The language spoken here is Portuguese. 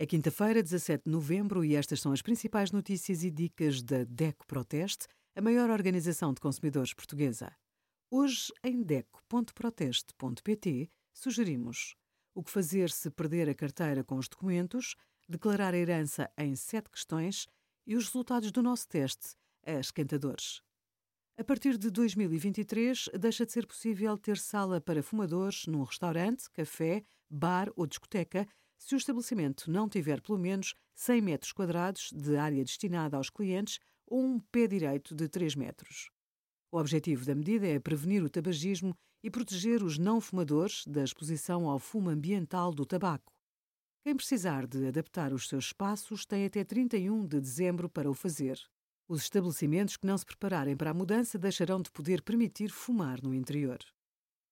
É quinta-feira, 17 de novembro, e estas são as principais notícias e dicas da DECO Proteste, a maior organização de consumidores portuguesa. Hoje, em DECO.proteste.pt, sugerimos o que fazer se perder a carteira com os documentos, declarar a herança em sete questões e os resultados do nosso teste a esquentadores. A partir de 2023, deixa de ser possível ter sala para fumadores num restaurante, café, bar ou discoteca se o estabelecimento não tiver pelo menos 100 metros quadrados de área destinada aos clientes ou um pé direito de 3 metros. O objetivo da medida é prevenir o tabagismo e proteger os não fumadores da exposição ao fumo ambiental do tabaco. Quem precisar de adaptar os seus espaços tem até 31 de dezembro para o fazer. Os estabelecimentos que não se prepararem para a mudança deixarão de poder permitir fumar no interior.